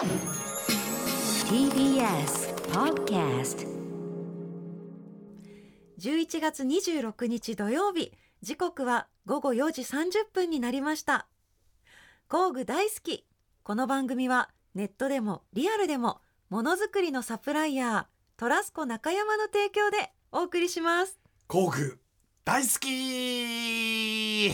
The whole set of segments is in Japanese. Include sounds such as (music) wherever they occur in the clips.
TBS Podcast 11月26日土曜日。時刻は午後4時30分になりました。工具大好き。この番組はネットでもリアルでもものづくりのサプライヤートラスコ中山の提供でお送りします。工具大好き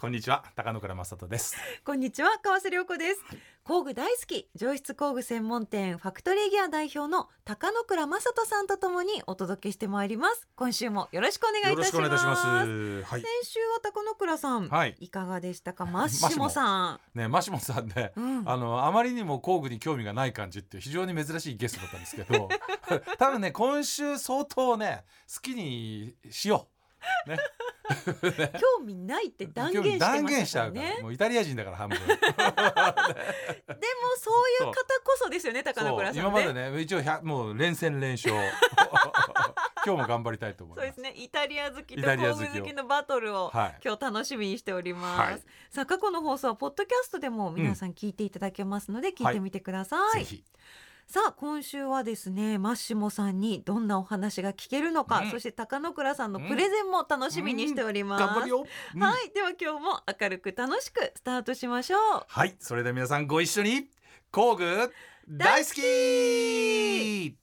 こんにちは高野倉正人です。こんにちは川瀬良子です、工具大好き上質工具専門店ファクトリーギア代表の高野倉正人さんとともにお届けしてまいります。今週もよろしくお願いいたします。はい。先週は高野倉さん、はい。いかがでしたか？(laughs) マッシモさん。ねマシモさんね、うん。あのあまりにも工具に興味がない感じっていう非常に珍しいゲストだったんですけど (laughs) 多分ね今週相当ね好きにしようね。興味ないって断言してま断言しちゃうから。もうイタリア人だから半分。でもそういう方こそですよね高野倉さんね。今までね一応100もう連戦連勝。(laughs) 今日も頑張りたいと思いそうまですすね。イタリア好きと工好きを。具好きのバトルを、はい。今日楽しみにしております、はい。さあ過去の放送はポッドキャストでも皆さん聞いていただけますので聞いてみてください、ぜひさあ今週はですねマッシモさんにどんなお話が聞けるのか、うんそして高野倉さんのプレゼンも楽しみにしております、頑張るよ、うん。はい。では今日も明るく楽しくスタートしましょう。はい。それでは皆さんご一緒に工具大好き。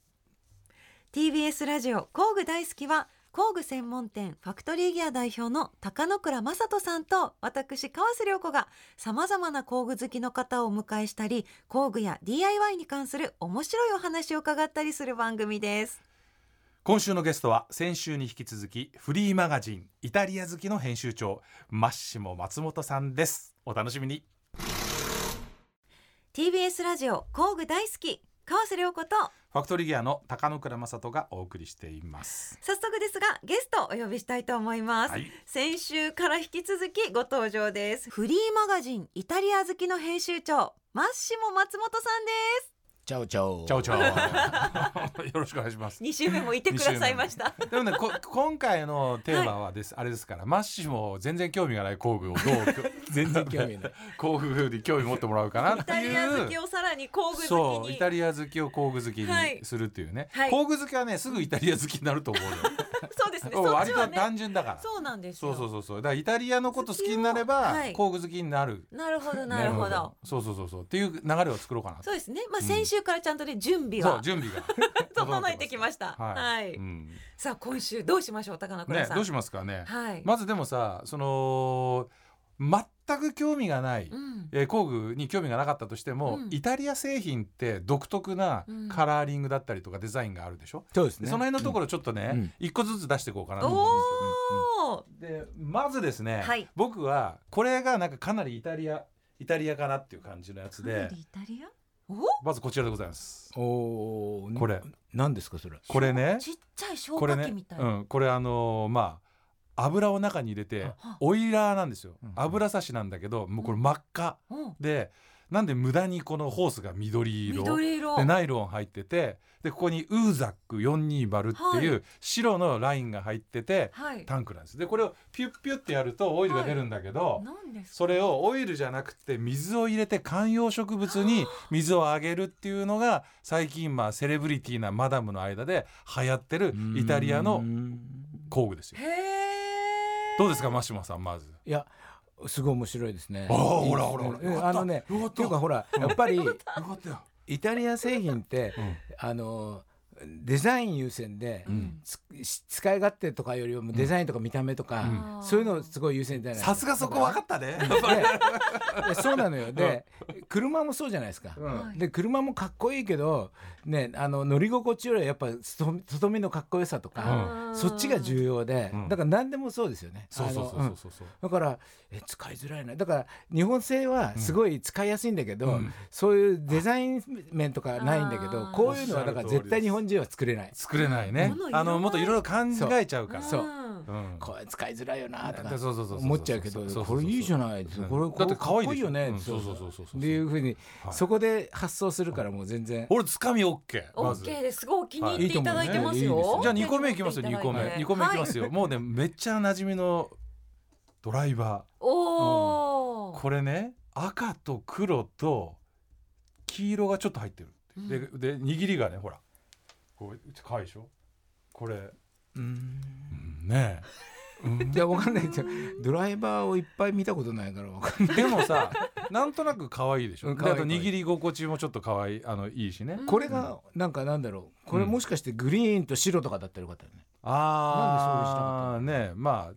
TBS ラジオ工具大好きは工具専門店ファクトリーギア代表の高野倉正人さんと私川瀬良子がさまざまな工具好きの方をお迎えしたり工具や DIY に関する面白いお話を伺ったりする番組です。今週のゲストは先週に引き続きフリーマガジンイタリア好きの編集長マッシモ松本さんです。お楽しみに。TBS ラジオ工具大好き川瀬良子とファクトリーギアの高野倉正人がお送りしています。早速ですがゲストをお呼びしたいと思います、はい。先週から引き続きご登場です。フリーマガジンイタリア好きの編集長マッシモ松本さんですチャオチャオ。チャオチャオ。(laughs) よろしくお願いします。2週目もいてくださいました。でもねこ今回のテーマはです、あれですからマッシモ全然興味がない工具をどう (laughs) 全然興味ない。工具に興味持ってもらうかなってイタリア好いうきをさらに工具好きに。そうイタリア好きを工具好きはい。にするっていうね、はい。工具好きはねすぐイタリア好きになると思うのよ。(laughs) そうですね。割とちはね単純だから。そうなんですよ。そうそうそうそう。だからイタリアのこと好きになれば、はい。工具好きになる。なるほどなるほど。そうそうそうそう。っていう流れを作ろうかなそうですね。まあうん先週からちゃんとね準備そうは準備が。(laughs) 整えてきました。はい、はい。うん。さあ今週どうしましょう高野倉さん。ねどうしますかね、はい。まずでもさその全く興味がない、うん。えー工具に興味がなかったとしても、うん。イタリア製品って独特なうん。カラーリングだったりとかデザインがあるでしょ、そうですね。でその辺のところちょっとね、うん。一個ずつ出していこうかなと思うんおおですよ。でまずですね、はい。僕はこれがなんかかなりイタリアイタリアかなっていう感じのやつで。りイタリア？おまずこちらでございます。うん。おお。これ。何ですかそれ？これねちっちゃい消これね火器みたい、うん、これあのーまあ油を中に入れてあオイラーなんですようん油差しなんだけどもうこれ真っ赤うんでなんで無駄にこのホースが緑色。緑色。でナイロン入っててでここにウーザック420っていう白のラインが入っててはい。タンクなんです。でこれをピュッピュッってやるとオイルが出るんだけど、なんですか？それをオイルじゃなくて水を入れて観葉植物に水をあげるっていうのが最近まあセレブリティなマダムの間で流行ってるイタリアのうん工具ですよ。どうですかマシモさんまず。いや。すごい面白いですね。あほらほらほら。あのね。っていうかほらやっぱりイタリア製品ってうん。あのデザイン優先で、うん。使い勝手とかよりもデザインとか見た目とか、うん。そういうのすごい優先じゃないさすがそこ分かったね。(laughs) そうなのよ。で車もそうじゃないですか、うん。で車もかっこいいけど、ね、あの乗り心地よりはやっぱ外外見のかっこよさとか、そっちが重要で、うん。だから何でもそうですよね。そうそうそうそうそう。だからえ使いづらいな。だから日本製はすごい使いやすいんだけど、うん。そういうデザイン面とかないんだけどこういうのはだから絶対日本人は作れない。作れないね。あのもっといろいろ考えちゃうから。そう。うん。これ使いづらいよなとかそうそうそうそう思っちゃうけどそうそうそうこれいいじゃないうん。これだって可愛いでしょ。これかっこいいよねうん。そうそう。そうそうそうっていうふうにはい。そこで発想するからもう全然。俺つかみ OK まず。OK です。ごい気に入ってい。ただいてますはいいいと思うよ。ねじゃあ2個目いきますよ。2個目。2個目いきますよ。よもうねめっちゃ馴染みのドライバおおー。これね赤と黒と黄色がちょっと入ってるでで握りがねほらこう可愛いでしょ？これ、うん。うん。ねいやわかんないけどドライバーをいっぱい見たことないからわかんない。えでもさなんとなく可愛いでしょ、うんであと握り心地もちょっと可愛いあのいいしね、これがなんかなんだろう。これもしかしてグリーンと白とかだったらよかったよね。ああなんねまあ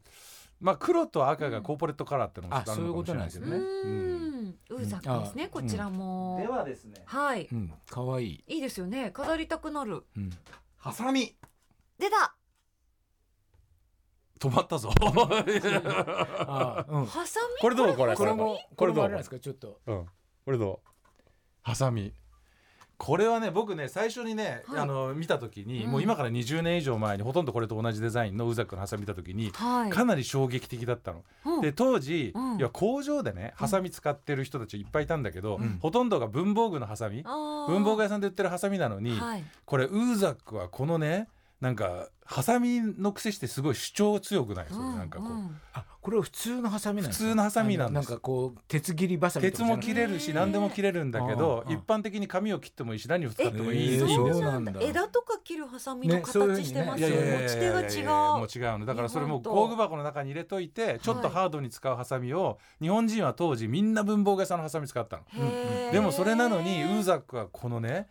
まあ黒と赤がコーポレートカラーってのもあちょっとあるのかもしれないけどね、うーん。ウーザックですね、うんこちらも、はですね。はい。うん。可愛いい。いですよね。飾りたくなる。うん。ハサミ出た。止まったぞ。ハサミこれどう？これ。これもこれもどう？ですかちょっとう？ん。これどう？ハサミこれはね僕ね最初にね、はい。あの見た時に、うん。もう今から20年以上前にほとんどこれと同じデザインのウザックのハサミ見た時にはい。かなり衝撃的だったの。うん。で当時、うん。いや工場でねハサミ使ってる人たちいっぱいいたんだけど、うん。ほとんどが文房具のハサミ。文房具屋さんで売ってるハサミなのに、はい。これウーザックはこのねなんかハサミの癖してすごい主張強くないそれなんかこう、うん。あこれは普通のハサミなんですか普通のハサミなんです。なんかこう鉄切りバサミと鉄も切れるし何でも切れるんだけど一般的に紙を切ってもいいし何を使ってもいいそうなんだ。枝とか切るハサミの形してますいやいよ、やいやいや持ち手がいやいやもう違違うの。だからそれも工具箱の中に入れといてちょっとハードに使うハサミを日本人は当時みんな文房具屋さんのハサミ使ったの。でもそれなのにウーザックはこのね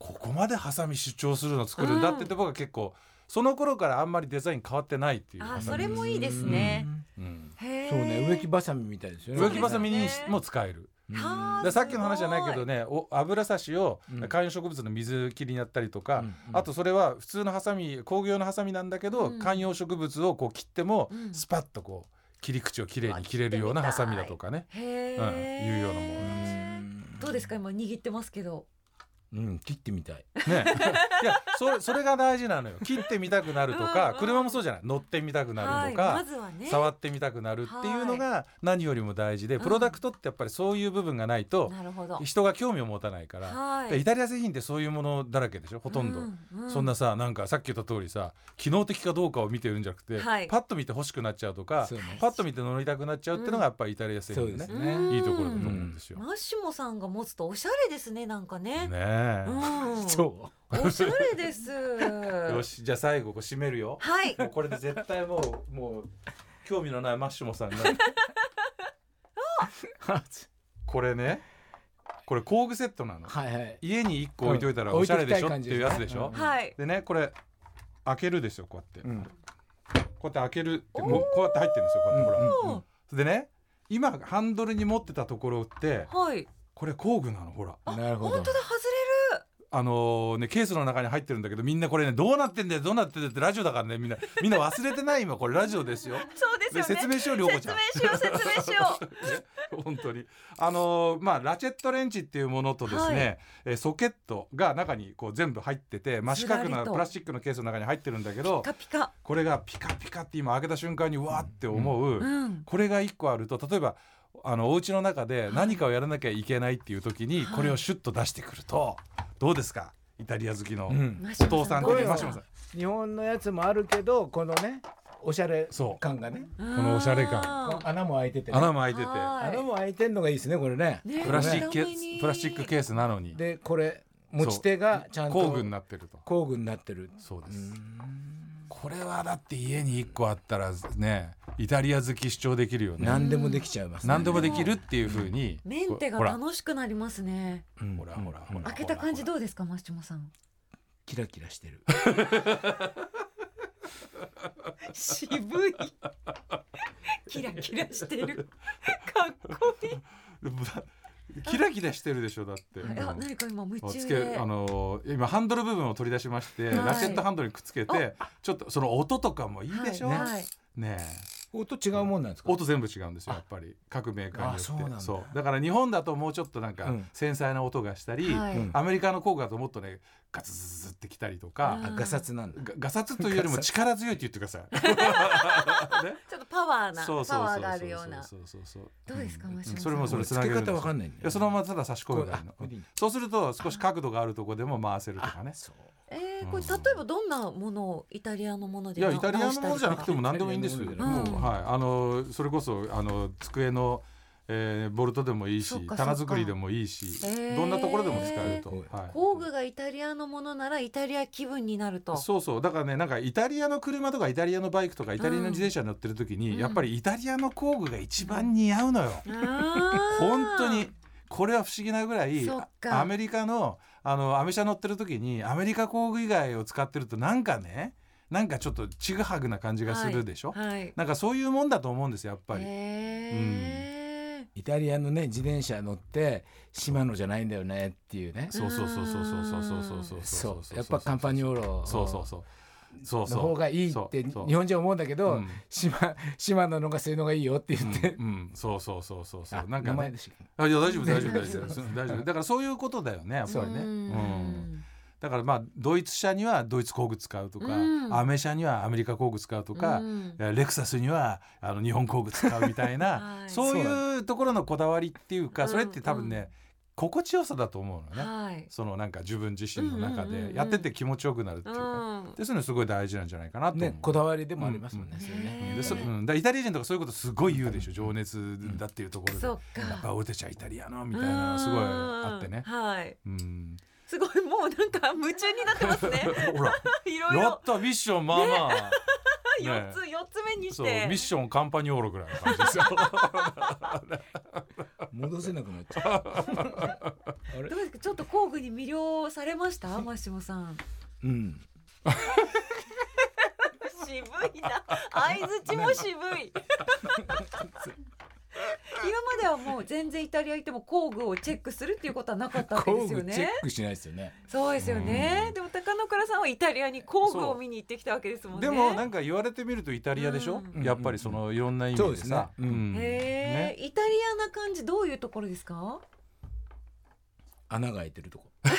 ここまでハサミ主張するの作るん。だって言って僕は結構その頃からあんまりデザイン変わってないっていうあそれもいいですね。うん。そうね植木バサミみたいですよね。植木バサミにも使える。はあでさっきの話じゃないけどねお油差しをうん。観葉植物の水切りにやったりとか、うん。うん。あとそれは普通のハサミ工業用のハサミなんだけど、うん。観葉植物をこう切っても、うん。スパッとこう切り口をきれいに切れるようなハサミだとかね。へうん。え、いうようなものなんどうですか？今握ってますけどうん切ってみたい。ね、いやそれそれが大事なのよ。切ってみたくなるとかうんうん車もそうじゃない。乗ってみたくなるとか、はい、まずはね。触ってみたくなるっていうのが何よりも大事で、プロダクトってやっぱりそういう部分がないとなるほど。人が興味を持たないから、イタリア製品ってそういうものだらけでしょほとんど、うんうん。そんなさなんかさっき言った通りさ機能的かどうかを見てるんじゃなくて、はい。パッと見て欲しくなっちゃうとかパッと見て乗りたくなっちゃうっていうのがやっぱりイタリア製品ね,、そうですね。いいところだと思うんですよ。マッシモさんが持つとおしゃれですねなんかね。ねえ、うん。そおしゃれです。(laughs) よしじゃあ最後こう締めるよ。はい。もうこれで絶対もうもう興味のないマッシュモさんが。(laughs) これねこれ工具セットなの。はいはい。家に1個置いといたらおしゃれでしょ？ってうん置いていうやつでしょ？うん。はい。でねこれ開けるですよこうやって、うん。こうやって開けるってもうこうやって入ってるんですよこうやって。ほら。うんおでね今ハンドルに持ってたところってはい。これ工具なのほら。あなるほど。本当だ外あのねケースの中に入ってるんだけどみんなこれねどうなってんだよどうなってんだよってラジオだからねみんなみんな忘れてない今これラジオですよ。そうですよね。で説明しよう涼子ちゃん。説明しよう。説明しよう本当に。あのーまあラチェットレンチっていうものとですね、えーソケットが中にこう全部入ってて真四角なプラスチックのケースの中に入ってるんだけどピカピカ。これがピカピカって今開けた瞬間にうわーって思う、うんこれが1個あると例えばあのお家の中で何かをやらなきゃいけないっていう時にはい。これをシュッと出してくるとどうですか？イタリア好きのお父さん的マシモさん。日本のやつもあるけどこのねおしゃれそう。感がね。このおしゃれ感。あ穴も開いててね、穴も開いてて。はい。穴も開いてんのがいいですねこれね。ね。プラスチックプラスチックケースなのに。でこれ持ち手がちゃんと工具になってると。工具になってる。そうです。これはだって家に1個あったらねイタリア好き主張できるよね。何でもできちゃいますね。何でもできるっていう風にメンテが楽しくなりますね。うんほらほらほら。開けた感じどうですかマッシモさん？キラキラしてる。渋い。キラキラしてる。かっこいい。キラキラしてるでしょだって、いや何か今夢中つけであのー今ハンドル部分を取り出しまして、はい。ラチェットハンドルにくっつけてちょっとその音とかもいいでしょ、はね音違うもんなんですか？音全部違うんですよやっぱり。各メーカーによって。あそうなんだ。だから日本だともうちょっとなんかうん。繊細な音がしたり、アメリカの工具だともっとねガツズズズってきたりとか、うんあガサツなんだ。がガサツというよりも力強いって言ってください。(laughs) ね。ちょっとパワーなそうそうそうそうパワーがあるような。そうそうそうどうですかそれもそれつけ方わかんないんだよいやそのままただ差し込めばいいの。こうあいいそうすると少し角度があるところでも回せるとかね。そうえー、これうん。例えばどんなものをイタリアのものでいやイタリアのものじゃなくてもも何でもいいんですよ、うはい。あのそれこそあの机のえーボルトでもいいし棚作りでもいいしへー。どんなところでも使えると、へはい。工具がイタリアのものならイタリア気分になると。そうそう。だからねなんかイタリアの車とかイタリアのバイクとかイタリアの自転車に乗ってる時に、うん。やっぱりイタリアの工具が一番似合うのよ、あー。本当に。これは不思議なぐらいアメリカのあのアメ車乗ってる時にアメリカ工具以外を使ってるとなんかねなんかちょっとちぐはぐな感じがするでしょ、はい。なんかそういうもんだと思うんですよやっぱり。へイタリアのね自転車乗って島野じゃないんだよねっていうね。そうそうそうそうそうそうそうそうそうそうやっぱカンパニオーロそうそうそうそうそうの方がいいってそうそう。日本人は思うんだけど、うん。島島野のがそういうのがいいよって言って、うん。うんそうそうそうそうそう。あなんかあいや大丈夫大丈夫大そう丈夫。大丈夫。だからそういうことだよね。やっぱりね。ううん。んだからまあドイツ車にはドイツ工具使うとか、うん。アメ車にはアメリカ工具使うとか、うん。レクサスにはあの日本工具使うみたいな、(laughs) はい。そういうところのこだわりっていうか、うん。それって多分ね、心地よさだと思うのね、はい。そのなんか自分自身の中うんうんうんうん。でやってて気持ちよくなるっていうか、うん。でそういうのすごい大事なんじゃないかなと思う。ねこだわりでもありますもんね、うん。でそうん、だイタリア人とかそういうことすごい言うでしょ。情熱だっていうところで、そっか。やっぱ俺たちはイタリアのみたいなすごいあってね。うん。はい。うん、すごいもうなんか夢中になってますね。(laughs) ほら。いろいろやったミッションまあまあ、ね。四つ四つ目にしそうミてッションカンパニオーロぐらいの感じですよ。(laughs) 戻せなくなっちゃう。あ (laughs) れどうですか？ちょっと工具に魅了されました？マッシモさん。うん。(laughs) 渋いな。相槌も渋い (laughs) (laughs) 今まではもう全然イタリア行っても工具をチェックするっていうことはなかったわけですよね。チェックしないですよね。そうですよね。でも高野倉さんはイタリアに工具を見に行ってきたわけですもんね。でもなんか言われてみるとイタリアでしょ、うん。やっぱりそのいろんな意味でそうですね。さ。うん。え、イタリアな感じどういうところですか？穴が開いてるとこ。(laughs)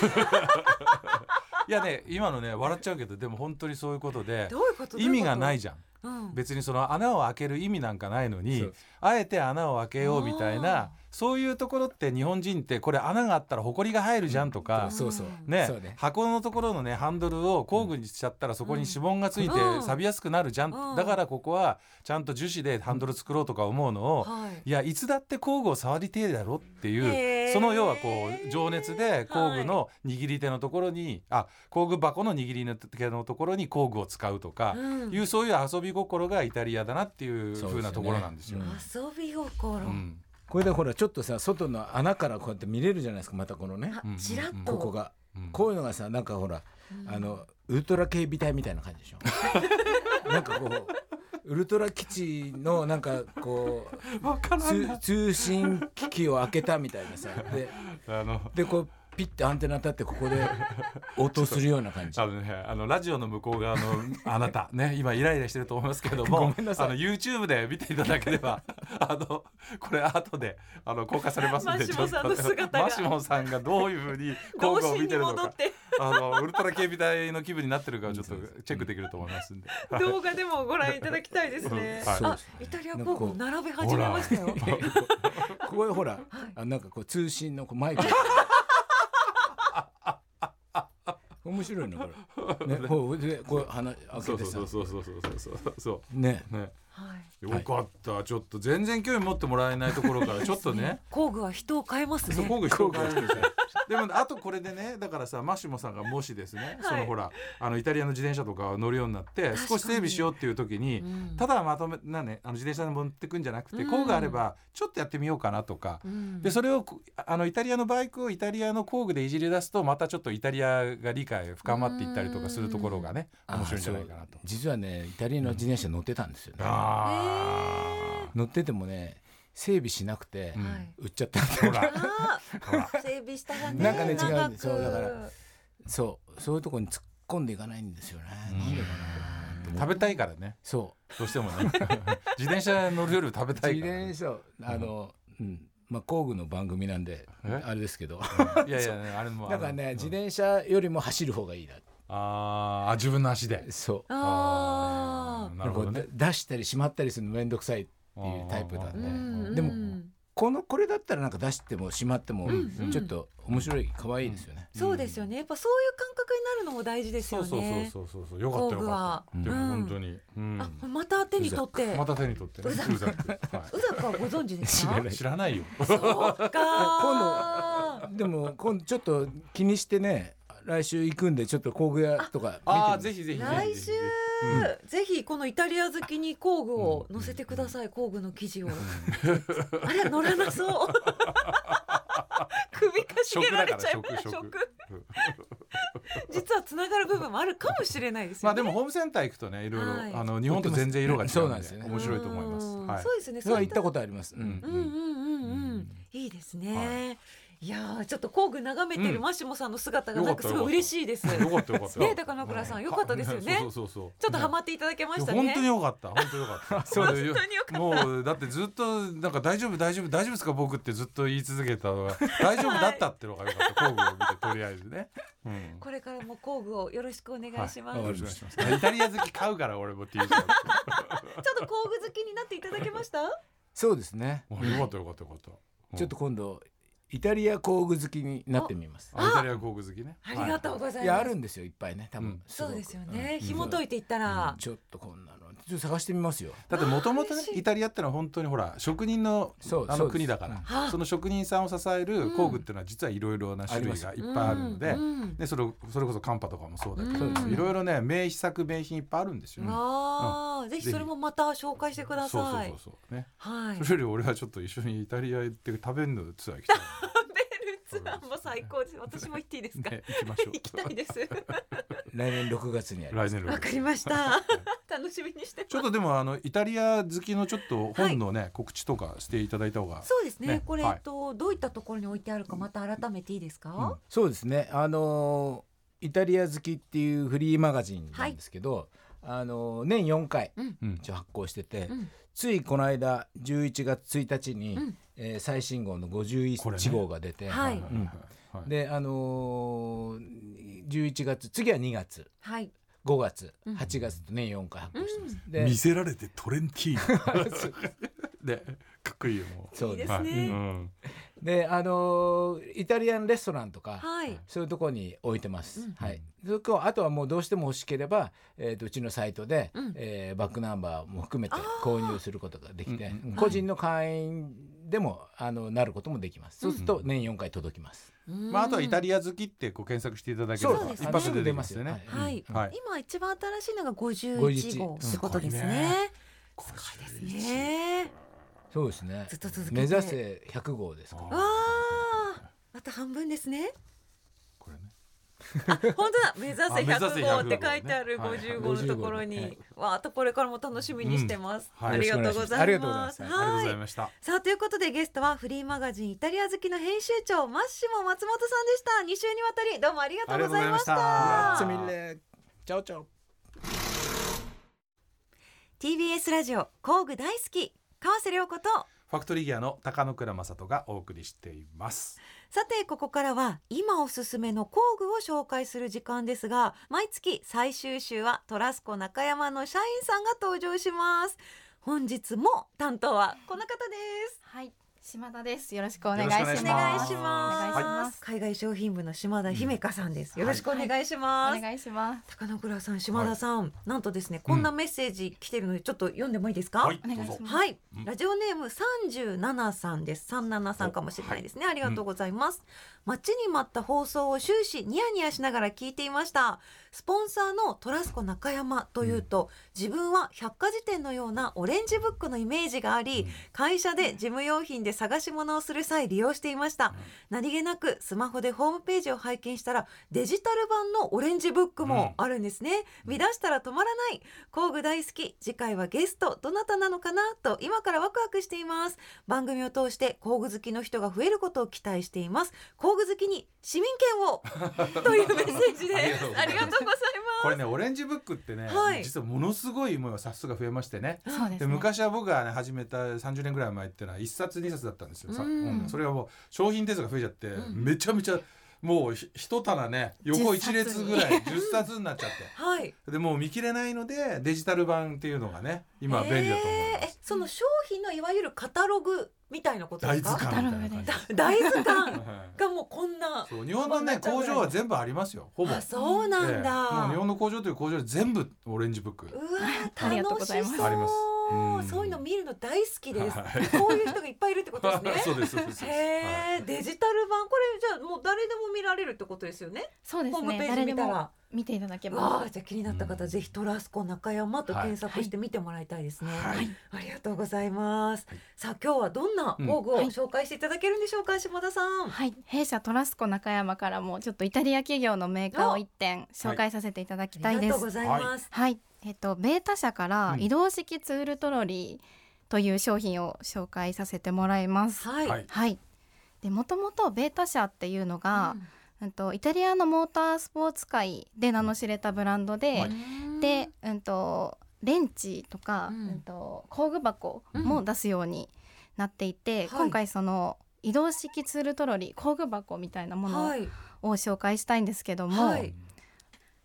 いやね今のね笑っちゃうけどでも本当にそういうことでどういうこと？意味がないいじゃん。うん、別にその穴を開ける意味なんかないのそにう。あえて穴を開けようみたいなそういうところって日本人ってこれ穴があったら埃が入るじゃんとか、そうそう。ねそうね。箱のところのねハンドルを工具にしちゃったらそこに指紋がついてうん。錆びやすくなるじゃん、うん。だからここはちゃんと樹脂でハンドル作ろうとか思うのを、はい。いやいつだって工具を触りてえだろっていうその要はこう情熱で工具の握り手のところに、あ工具箱の握り手のところに工具を使うとか、うん。いうそういう遊び心がイタリアだなっていうそうなところなんですよ。うん遊び心、うんこれでほらちょっとさ外の穴からこうやって見れるじゃないですかまたこのね。ちらっと、ここが。うん。こういうのがさなんかほらうん。あのウルトラ警備隊みたいな感じでしょ。(laughs) なんかこうウルトラ基地のなんかこう (laughs) 通通信機器を開けたみたいなさ。であのでこうピッてアンテナ立ってここで (laughs) 応答するような感じ。あのね、あのラジオの向こう側のあなたね今イライラしてると思いますけどもごめんなさい。あの YouTube で見ていただければ (laughs) あのこれ後であの公開されますんでマシモさんの姿が。マシモさんがどういうふうに工具を見てるのか。戻ってあのウルトラ警備隊の気分になってるかをちょっとチェックできると思いますんで。動画でもご覧いただきたいですね。はいあ、イタリア工具並べ始めましたよ。ここでほらあなんかこう通信のこうマイク面白いのこれ、(laughs) ね、こうでこうそうけてさそうそうそうそうそうそうそねうね。はい。よかった、ちょっと全然興味持ってもらえないところからちょっとね。工具は人を変えますね。そう工具紹介るんですよ。でもあとこれでねだからさマシモさんがもしですね、そのほらあのイタリアの自転車とかを乗るようになって少し整備しようっていう時に、うん。ただまとめなねあの自転車で持ってくんじゃなくて、うん。工具があればちょっとやってみようかなとか、うん。でそれをこあのイタリアのバイクをイタリアの工具でいじり出すとまたちょっとイタリアが理解深まっていったりとかするところがね面白いんじゃないかなと。あ。実はねイタリアの自転車乗ってたんですよね、あ乗っててもね整備しなくて。売っちゃったほら。整備したがね。なんかね違うんそうだからそう。そういうところに突っ込んでいかないんですよね、なんでかな食べたいからね。そどうしてもね。(laughs) 自転車乗るより食べう自たいから、ね。転、車あの、うん。まあ工具の番組なんでえ？あれですけど。いやいやあれもだからね自転車よりも走る方がいいなあーあ自分の足で。そう。あなるほどね。こうだ出したりしまったりするの面倒くさいっていうタイプなんで。うんでもうんこのこれだったらなんか出してもしまってもうんうん。ちょっと面白い可愛いですよね。そうですよね。やっぱそういう感覚になるのも大事ですよそうねそうそうそうそう。よかったよかった。工で具は。も本当に。うん。あまた手に取って。また手に取って。ね。うざうざく。はうざくはご存知ですか？(laughs) 知らない。い。知らないよ。そうかでも今度ちょっと気にしてね来週行くんでちょっと工具屋とか見てみああぜひぜひぜひ。来週、ぜひこのイタリア好きに工具を載せてください、工具の記事を。(laughs) あれ乗らなそう。(laughs) 首かしげられちゃいます。食実はつながる部分もあるかもしれないですよね。まあでもホームセンター行くとねいろいろはいあの日本と全然色が違そううんなんですよね面白いと思います。うんはいそうですね。それは行ったと。ことあります。うんうんうんうんうんうん。いいですね。いやーちょっと工具眺めてるうんマシモさんの姿がなんかすごい嬉しいです。よかったよかった。ね高野倉さんよかったですよねそうそうそう。ちょっとハマっていただけましたね。本当によかった。本当によかった。そ (laughs) う本当によかったもうだってずっとなんか大丈夫大丈夫大丈夫ですか僕ってずっと言い続けたのが (laughs) 大丈夫だったってのがよかった。工具を見てとりあえずね。うん。これからも工具をよろしくお願いします。はいよろしくお願いします。イタリア好き買うから俺も T シャツ。(laughs) ちょっと工具好きになっていただけました？そうですね。よかったよかったよかった。うんちょっと今度イタリア工具好きになってみます。あイタリア工具好きね。ありがとうございます。い。やあるんですよいっぱいね多分。うん。そうですよね。うん。紐解いていったら、ちょっとこんなのちょっと探してみますよ。だってもともとねイタリアってのは本当にほら職人のあのそうそうです。国だから。はあ。その職人さんを支える工具っていうのは実はいろいろな種類がいっぱいあるのでうん。うん。でそれそれこそカンパとかもそうだけどうん。いろいろね名作名品いっぱいあるんですよね。ああ、ぜひそれもまた紹介してくだそうそうさいそう。そう。ね。はい。それより俺はちょっと一緒にイタリア行って食べるのツアー行きたいツアーも最高です。私も行っていいですか？ね。行きましょう行きたいです。(laughs) 来年6月にあります。来年のわかりました。楽しみにして。ちょっとでもあのイタリア好きのちょっと本のね告知とかしていただいた方がそうですね。ねこれ、とどういったところに置いてあるかまた改めていいですか？そうですね。あのーイタリア好きっていうフリーマガジンなんですけど、あのー年4回うん。一応発行してて、うん。ついこの間11月1日に、うん。えー最新号のこれ51ね号が出て、であのー、11月次は2月。はい。5月。うん。8月と年4回発行してます。見でせられてトレンティーノ。で (laughs) (laughs) かっこいいよもう。そうですいいですね。はい。うんであのーイタリアンレストランとか、はい。そういうところに置いてます。うんはい。それとあとはもうどうしても欲しければ、えー、とうちのサイトで、うんえーバックナンバーも含めて購入することができて、個人の会員でもあのなることもできます。そうすると年4回届きます。まああとはイタリリア好きってこう検索していただければそうです一発で出ますよね。ア。はい。はい今一番新しいのが51号ってことですね。すすごいですね。そうですね。ずっと続けて。目指せ100号ですか。ら。わあ、また半分ですね。これね。あ、本当だ。(laughs) 目指せあ目指せ100号って書いてある100号ね50号のところはいに、わあ、あとこれからも楽しみにしてます。うん。はい。ありがとうございます。はい。ました。さあということでゲストはフリーマガジンイタリア好きの編集長マッシモ松本さんでした。2週にわたりどうもありがとうございました。ありがとうございましたすみれチャオチャオ。TBS ラジオ工具大好き川瀬良子と。ファクトリーギアの高野倉正人がお送りしています。さてここからは今おすすめの工具を紹介する時間ですが毎月最終週はトラスコ中山の社員さんが登場します。本日も担当はこの方です。はい、島田です。よろしくお願いします。お願いします。海外商品部の島田姫香さんです、よろしくお願いします、お願いします。高野倉さん島田さん、なんとですねこんなメッセージ来てるのでちょっと読んでもいいですか、はい、お願いどうぞします。はい、うんラジオネーム三十七さんです。三七さんかもしれないですね。ありがとうございます。待ちに待った放送を終始ニヤニヤしながら聞いていました。スポンサーのトラスコ中山というと、自分は百科事典のようなオレンジブックのイメージがあり、会社で事務用品で探し物をする際利用していました。何気なくスマホでホームページを拝見したらデジタル版のオレンジブックもあるんですね。見出したら止まらない。工具大好き。次回はゲストどなたなのかなと今からワクワクしています。番組を通して工具好きの人が増えることを期待しています。工具好きに市民権を (laughs) というメッセージです。あありがとうございます。これねオレンジブックってね、はい実はものすごいもう冊数が増えましてね。ですね。で昔は僕が、ね、始めた30年ぐらい前ってのは1冊2冊だったんですよ、それがもう商品点数が増えちゃって、うんめちゃめちゃもうひ一棚ね横一列ぐらい10冊になっちゃってはい。でもう見切れないのでデジタル版っていうのがね今は便利だと思います。えーえその商品のいわゆるカタログみたいなことですか？大図鑑みたいな感 (laughs) 大図鑑。はいがもうこんなそう日本のね工場は全部ありますよほぼ。あそうなんええ。もうだ日本の工場という工場で全部オレンジブック。うわ楽しそう。あります。うん。そういうの見るの大好きです。はい。こういう人がいっぱいいるってことですね。(laughs) そうですそうですそうです。へはい。えデジタル版。これじゃあもう誰でも見られるってことですよね？そうですね。ホームページ誰でも見たら見ていただけわあます。じゃあ気になった方、うん。ぜひトラスコ中山と検索して見てもらいたいですね、はい。ありがとうございます、はい。さあ今日はどんな工具をはい。紹介していただけるんでしょうか、島田さん？はい、弊社トラスコ中山からもちょっとイタリア企業のメーカーを一点紹介させていただきたいです。ありがとうござい。ます、はい、えっとベータ社からうん。移動式ツールトロリーという商品を紹介させてもらいます。はい、はい。はい。で、もともとベータ社っていうのが、うん、とイタリアのモータースポーツ界で名の知れたブランドで、はい。で、うんとレンチとか、ううんん、と工具箱も出すようになっていて、はい。今回その移動式ツールトロリー工具箱みたいなものはい。を紹介したいんですけども、はい。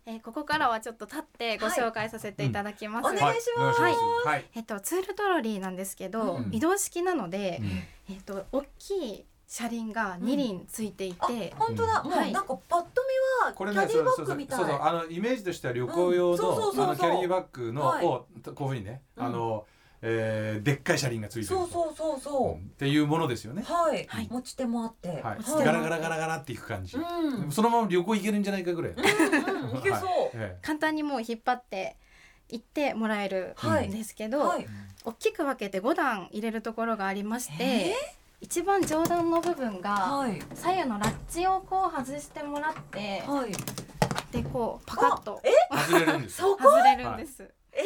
えーここからはちょっと立ってご紹介させていただきます。うん。お願いします。はいはい。はい。えっと、ツールトロリーなんですけど、うん。移動式なので、うん。えっと、大きい車輪が2輪ついていあて、本当だ、うん。もうなんかパッと見はキこれねャディバッグみたい、そうそうそうあのイメージとしては旅行用うん。そうそうそうそう。のあのキャリーバッグのはい。をこういうふうにねうん。あのえーでっかい車輪がついてるそうそうそうそう、うん。っていうものですよね。はい、はい持ち手もあって、はい。ガラガラガラガラっていく感じ。うん、そのまま旅行行けるんじゃないかぐらい。いけそう、え簡単にもう引っ張って行ってもらえるはいんですけど、はい。大きく分けて5段入れるところがありまして、え一番上段の部分がはい。左右のラッチをこう外してもらって、はい。でこうパカッとえ？え外れるんです外れるんです。え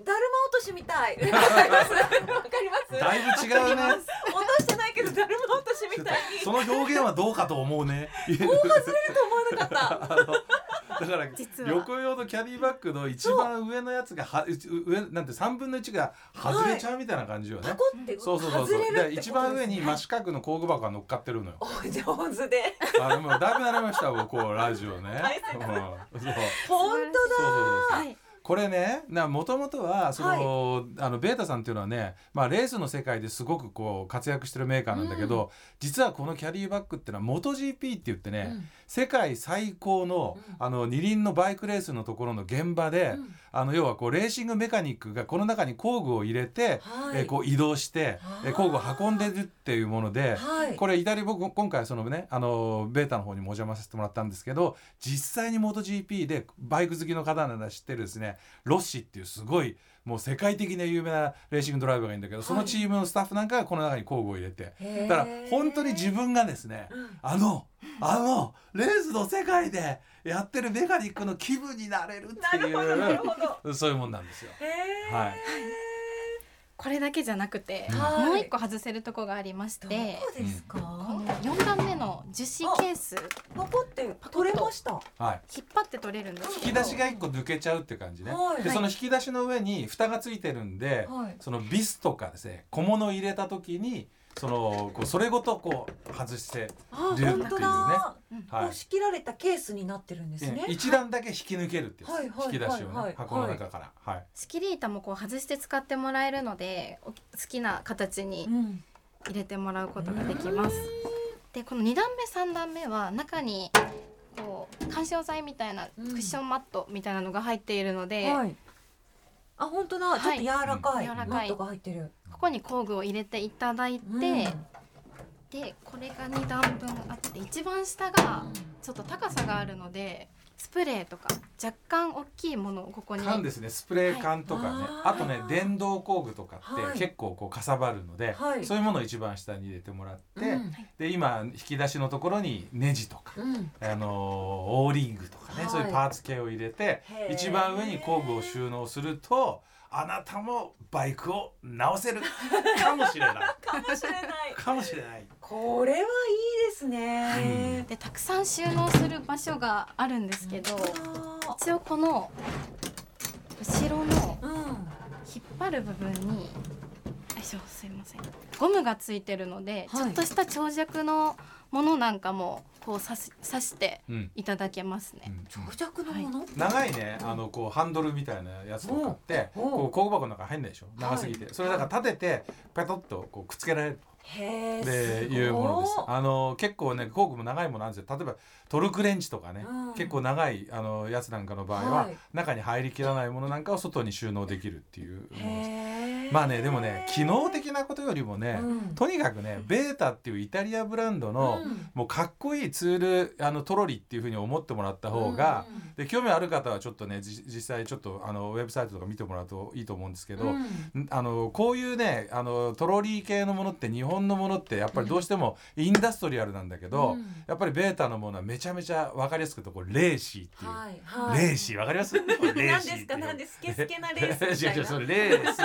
ー、だるま落としみたい。(laughs) わかります？わかりますだいぶ違うね。落としてないけどだるま落としみたいに。その表現はどうかと思うね。(laughs) 大外れると思わなかった (laughs) だから旅行用のキャディバッグの一番上のやつがはう上なんて三分の一が外れちゃうみたいな感じよね、そうそうそうそう。で一番上に真四角の工具箱が乗っかってるのよ。お上手で。あでもだいぶ慣れました僕こうラジオね、大うん、そう。本当だ。そうそうそう。はい、これねもともとはその、あのベータさんっていうのはね、まあ、レースの世界ですごくこう活躍してるメーカーなんだけど、実はこのキャリーバッグっていうのは MotoGP って言ってね、うん。世界最高の,、うん。あの二輪のバイクレースのところの現場で、うんあの要はこうレーシングメカニックがこの中に工具を入れて、はい。えーこう移動して、えー工具を運んでるっていうもので。はい。これイタリア僕今回そのねあのベータの方にもお邪魔させてもらったんですけど実際に MotoGP でバイク好きの方なら知ってるですねロッシっていうすごいもう世界的に有名なレーシングドライバーがいるんだけど、そのチームのスタッフなんかがこの中に工具を入れて。だから本当に自分がですねうん。あのあのレースの世界でやってるメカニックの気分になれるってなるほどなるほど。いうそういうもんなんですよ。へー。はい。これだけじゃなくて、はい。もう一個外せるとこがありましどて、うですか、この4段目の樹脂ケース。パコって取れました。はい。引っ張って取れるんですけど引き出しが一個抜けちゃうって感じね。はい。でその引き出しの上に蓋がついてるんで、はい。そのビスとかですね小物を入れた時にそのこうそれごとこう外してあっていうね。本当だ、うん。こう仕切られたケースになってるんですね。え一段だけ引き抜けるってやつ、はいはい引き出しをね、はいはい箱の中から、はい。仕切り板もこう外して使ってもらえるのでお好きな形にうん。入れてもらうことができます。でこの2段目3段目は中にこう緩衝材みたいなうん。クッションマットみたいなのが入っているので、はいあ本当だ、はい。ちょっと柔らかい、うん柔らかい。マットが入ってる。ここに工具を入れていただいて、うん。でこれが2段分あって一番下がちょっと高さがあるのでスプレーとか若干大きいものをここに。缶ですね。スプレー缶とかね、はい。あとね電動工具とかはい。って結構こうかさばるので、はい。そういうものを一番下に入れてもらって、うん。で今引き出しのところにネジとか、うん。あのーオーリングとかね、はい。そういうパーツ系を入れて一番上に工具を収納するとあなたもバイクを直せる。(laughs) かもしれない。かもしれない。かもしれない。これはいいですね、でたくさん収納する場所があるんですけどあ一応この後ろの引っ張る部分によいししょすいません。ゴムがついてるので、はい。ちょっとした長尺のものなんかもこう刺し刺してうん。いただけますね、うん。長尺のもの、長いねあのこうハンドルみたいなやつを買ってこう工具箱の中に入んないでしょ？長すぎて、それだから立ててペトッとこうくっつけられる。へでえいうものです。あの結構ね工具も長いものなんですよ。例えばトルクレンチとかね、うん。結構長いあのやつなんかの場合は、はい。中に入りきらないものなんかを外に収納できるっていうものです。まあねでもね機能的なことよりもね、うん。とにかくねベータっていうイタリアブランドの、うん。もうかっこいいツールあのトロリっていうふうに思ってもらった方が、うん。で興味ある方はちょっとねじ実際ちょっとあのウェブサイトとか見てもらうといいと思うんですけど、あのこういうねあのトロリー系のものって日本のものってやっぱりどうしてもインダストリアルなんだけど、うん。やっぱりベータのものはめちゃめちゃ分かりやすくてこれレーシーっていう。はいはい。レーシーわかります？レーシーって何ですか何ですスケスケなレースみたいな。レース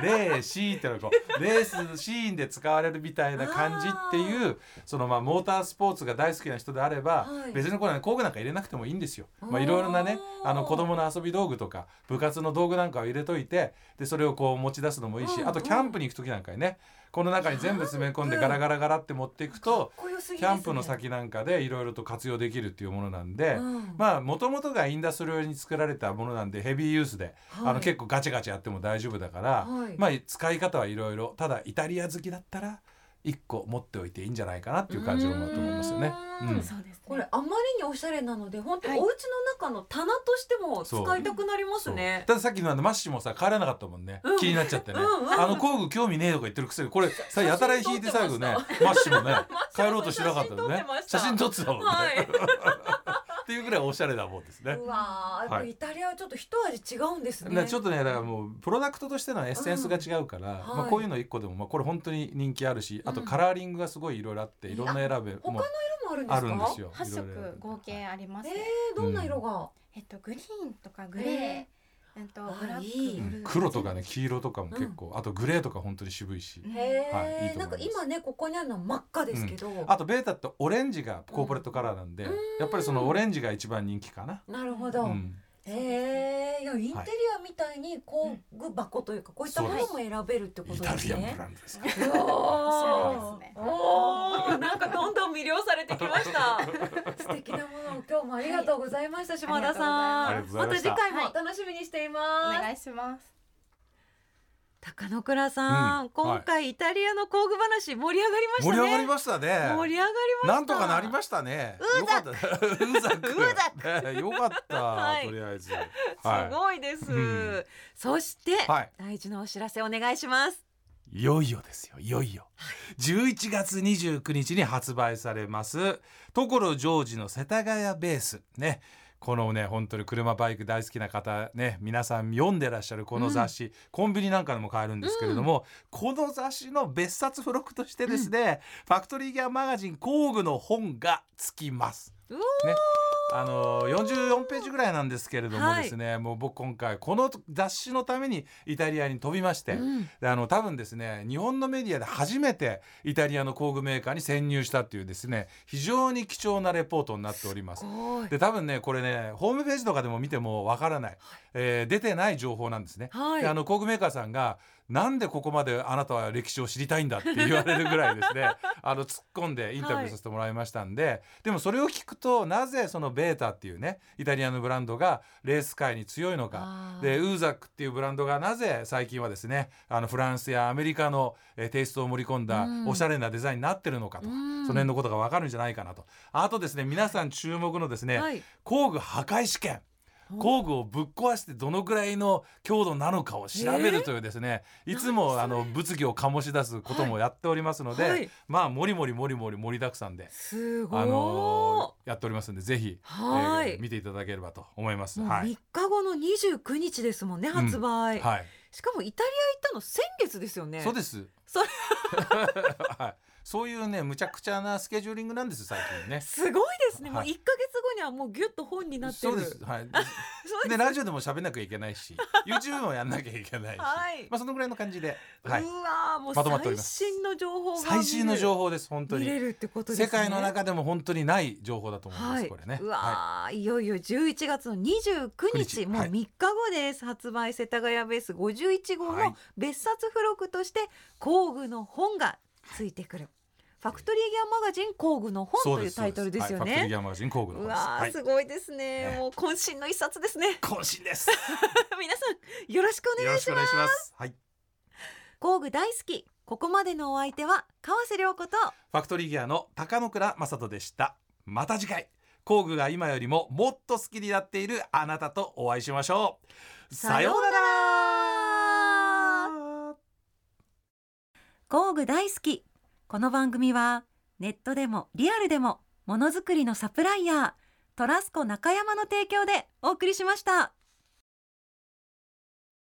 レーシーってのはこうレースシーンで使われるみたいな感じっていうそのまあモータースポーツが大好きな人であれば、はい。別にこれ、ね、工具なんか入れなくてもいいんですよ。まあいろいろなねあの子供の遊び道具とか部活の道具なんかを入れといてでそれをこう持ち出すのもいいし、うん。あとキャンプに行く時なんかにねこの中に全部詰め込んでガラガラガラって持っていくとキャンプの先なんかでいろいろと活用できるっていうものなんで。うん。まあもともとがインダストリアルに作られたものなんでヘビーユースで、はい。あの結構ガチャガチャやっても大丈夫だから、はい。まあ使い方はいろいろただイタリア好きだったら1個持っておいていいんじゃないかなっていう感じのものだと思いますよね。ううん。ん。そうですね。これあまりにおしゃれなので本当はいお家の中の棚としても使いたくなりますね。たださっきのあのマッシモさ帰らなかったもんね、うん。気になっちゃってね、うんうん。あの工具興味ねえとか言ってるくせにこれさやたら引いて最後ね写マッシモね帰ろうとしなかったよね。写写真真撮ってたもんね、はい。っていうぐらいおしゃれなもんですね。うわーやっぱはいイタリアはちょっと一味違うんですね。ね、ちょっとねだからもうプロダクトとしてのエッセンスが違うから、まあ、はいこういうの一個でも、まあ、これ本当に人気あるしあとカラーリングがすごいいろいろあっていろんな選べも他の色もあるんですか？あるんですよ。八色合計ありますね、えー、どんな色が？えっとグリーンとかグレー、ええっとあブラック。黒とかね黄色とかも結構、あとグレーとか本当に渋いし、へはいいいえ、なんか今ねここにあるのは真っ赤ですけど。あとベータってオレンジがコーポレートカラーなんで、うん。やっぱりそのオレンジが一番人気かな。なるほど。うんへえ、いやインテリアみたいに工具箱というかこういったものも選べるってことイですねタリアンブ。ランドですか。(laughs) おですね。おー。なんかどんどん魅了されてきました。(laughs) 素敵なものを今日もありがとうございました、島田さん。また。次回も楽しみにしています。お願いします高野倉さん、うん今回イタリアの工具話盛り上がりましたね。盛り上がりましたね。盛り上がりました。なんとかなりましたね。ウーザよかった。ウーザク。ウーザねよかった。はいとりあえず。すはごいです。うんそして、はい大事なお知らせお願いします。い。いよいよですよ。いよいよ。11月29日に発売されます所ジョージの世田谷ベースね。このね本当に車バイク大好きな方ね皆さん読んでらっしゃるこの雑誌、コンビニなんかでも買えるんですけれども、この雑誌の別冊付録としてですね、ファクトリーギアマガジン工具の本が付きます。ねあの44ページぐらいなんですけれどもはいですね、もう僕今回この雑誌のためにイタリアに飛びまして、うん。であの多分ですね日本のメディアで初めてイタリアの工具メーカーに潜入したっていうですね非常に貴重なレポートになっております。す。で多分ねこれねホームページとかでも見てもわからない、えー出てない情報なんですね。はい。であの工具メーカーさんがなんでここまであなたは歴史を知りたいんだって言われるぐらいですね。(laughs) あの突っ込んでインタビューさせてもらいましたんで、でもそれを聞くとなぜそのベータっていうねイタリアのブランドがレース界に強いのか。でウーザックっていうブランドがなぜ最近はですねあのフランスやアメリカの、えーテイストを盛り込んだうん。おしゃれなデザインになってるのかと。か、うん。その辺のことがわかるんじゃないかなと。あとですね皆さん注目のですね、はい。工具破壊試験工具をぶっ壊してどのぐらいの強度なのかを調べるというですね、いつもあの物議を醸し出すこともやっておりますので、はい。まあもりもりもりもり盛りだくさんで、すごい。あのーやっておりますんでぜひ、はい。えー見ていただければと思います。はい。3日後の29日ですもんね、発売、はい、しかもイタリア行ったの先月ですよね。そうです。それは (laughs) い。そういうねむちゃくちゃなスケジューリングなんです最近ね。すごいですね、もうはい一ヶ月後にはもうギュッと本になってる。そうです。はい。(laughs) でラジオでも喋んなきゃいけないし YouTube もやんなきゃいけないし、はい。まあそのぐらいの感じで、はい。うわーもう最新の情報が最新の情報報です本当に。見れるってことですね。世界の中でも本当にない情報だと思います、はい、これね。うわはー、い、よいよ11月の29日日。もう3はい日後です、発売世田谷ベース51号のはい別冊付録として工具の本がついてくる、ファクトリーギアマガジン工具の本というタイトルですよはい、ギアマガジン工具のわー、はい。すごいですね、ねもう渾身の一冊ですね。渾身です。(laughs) 皆さんよろしくお願いします。ますはい。工具大好き。ここまでのお相手は川瀬良子と。ファクトリーギアの高野倉正人でした。また次回。工具が今よりももっと好きになっているあなたとお会いしましょう。さようなら。工具大好きこの番組はネットでもリアルでもものづくりのサプライヤートラスコ中山の提供でお送りしました。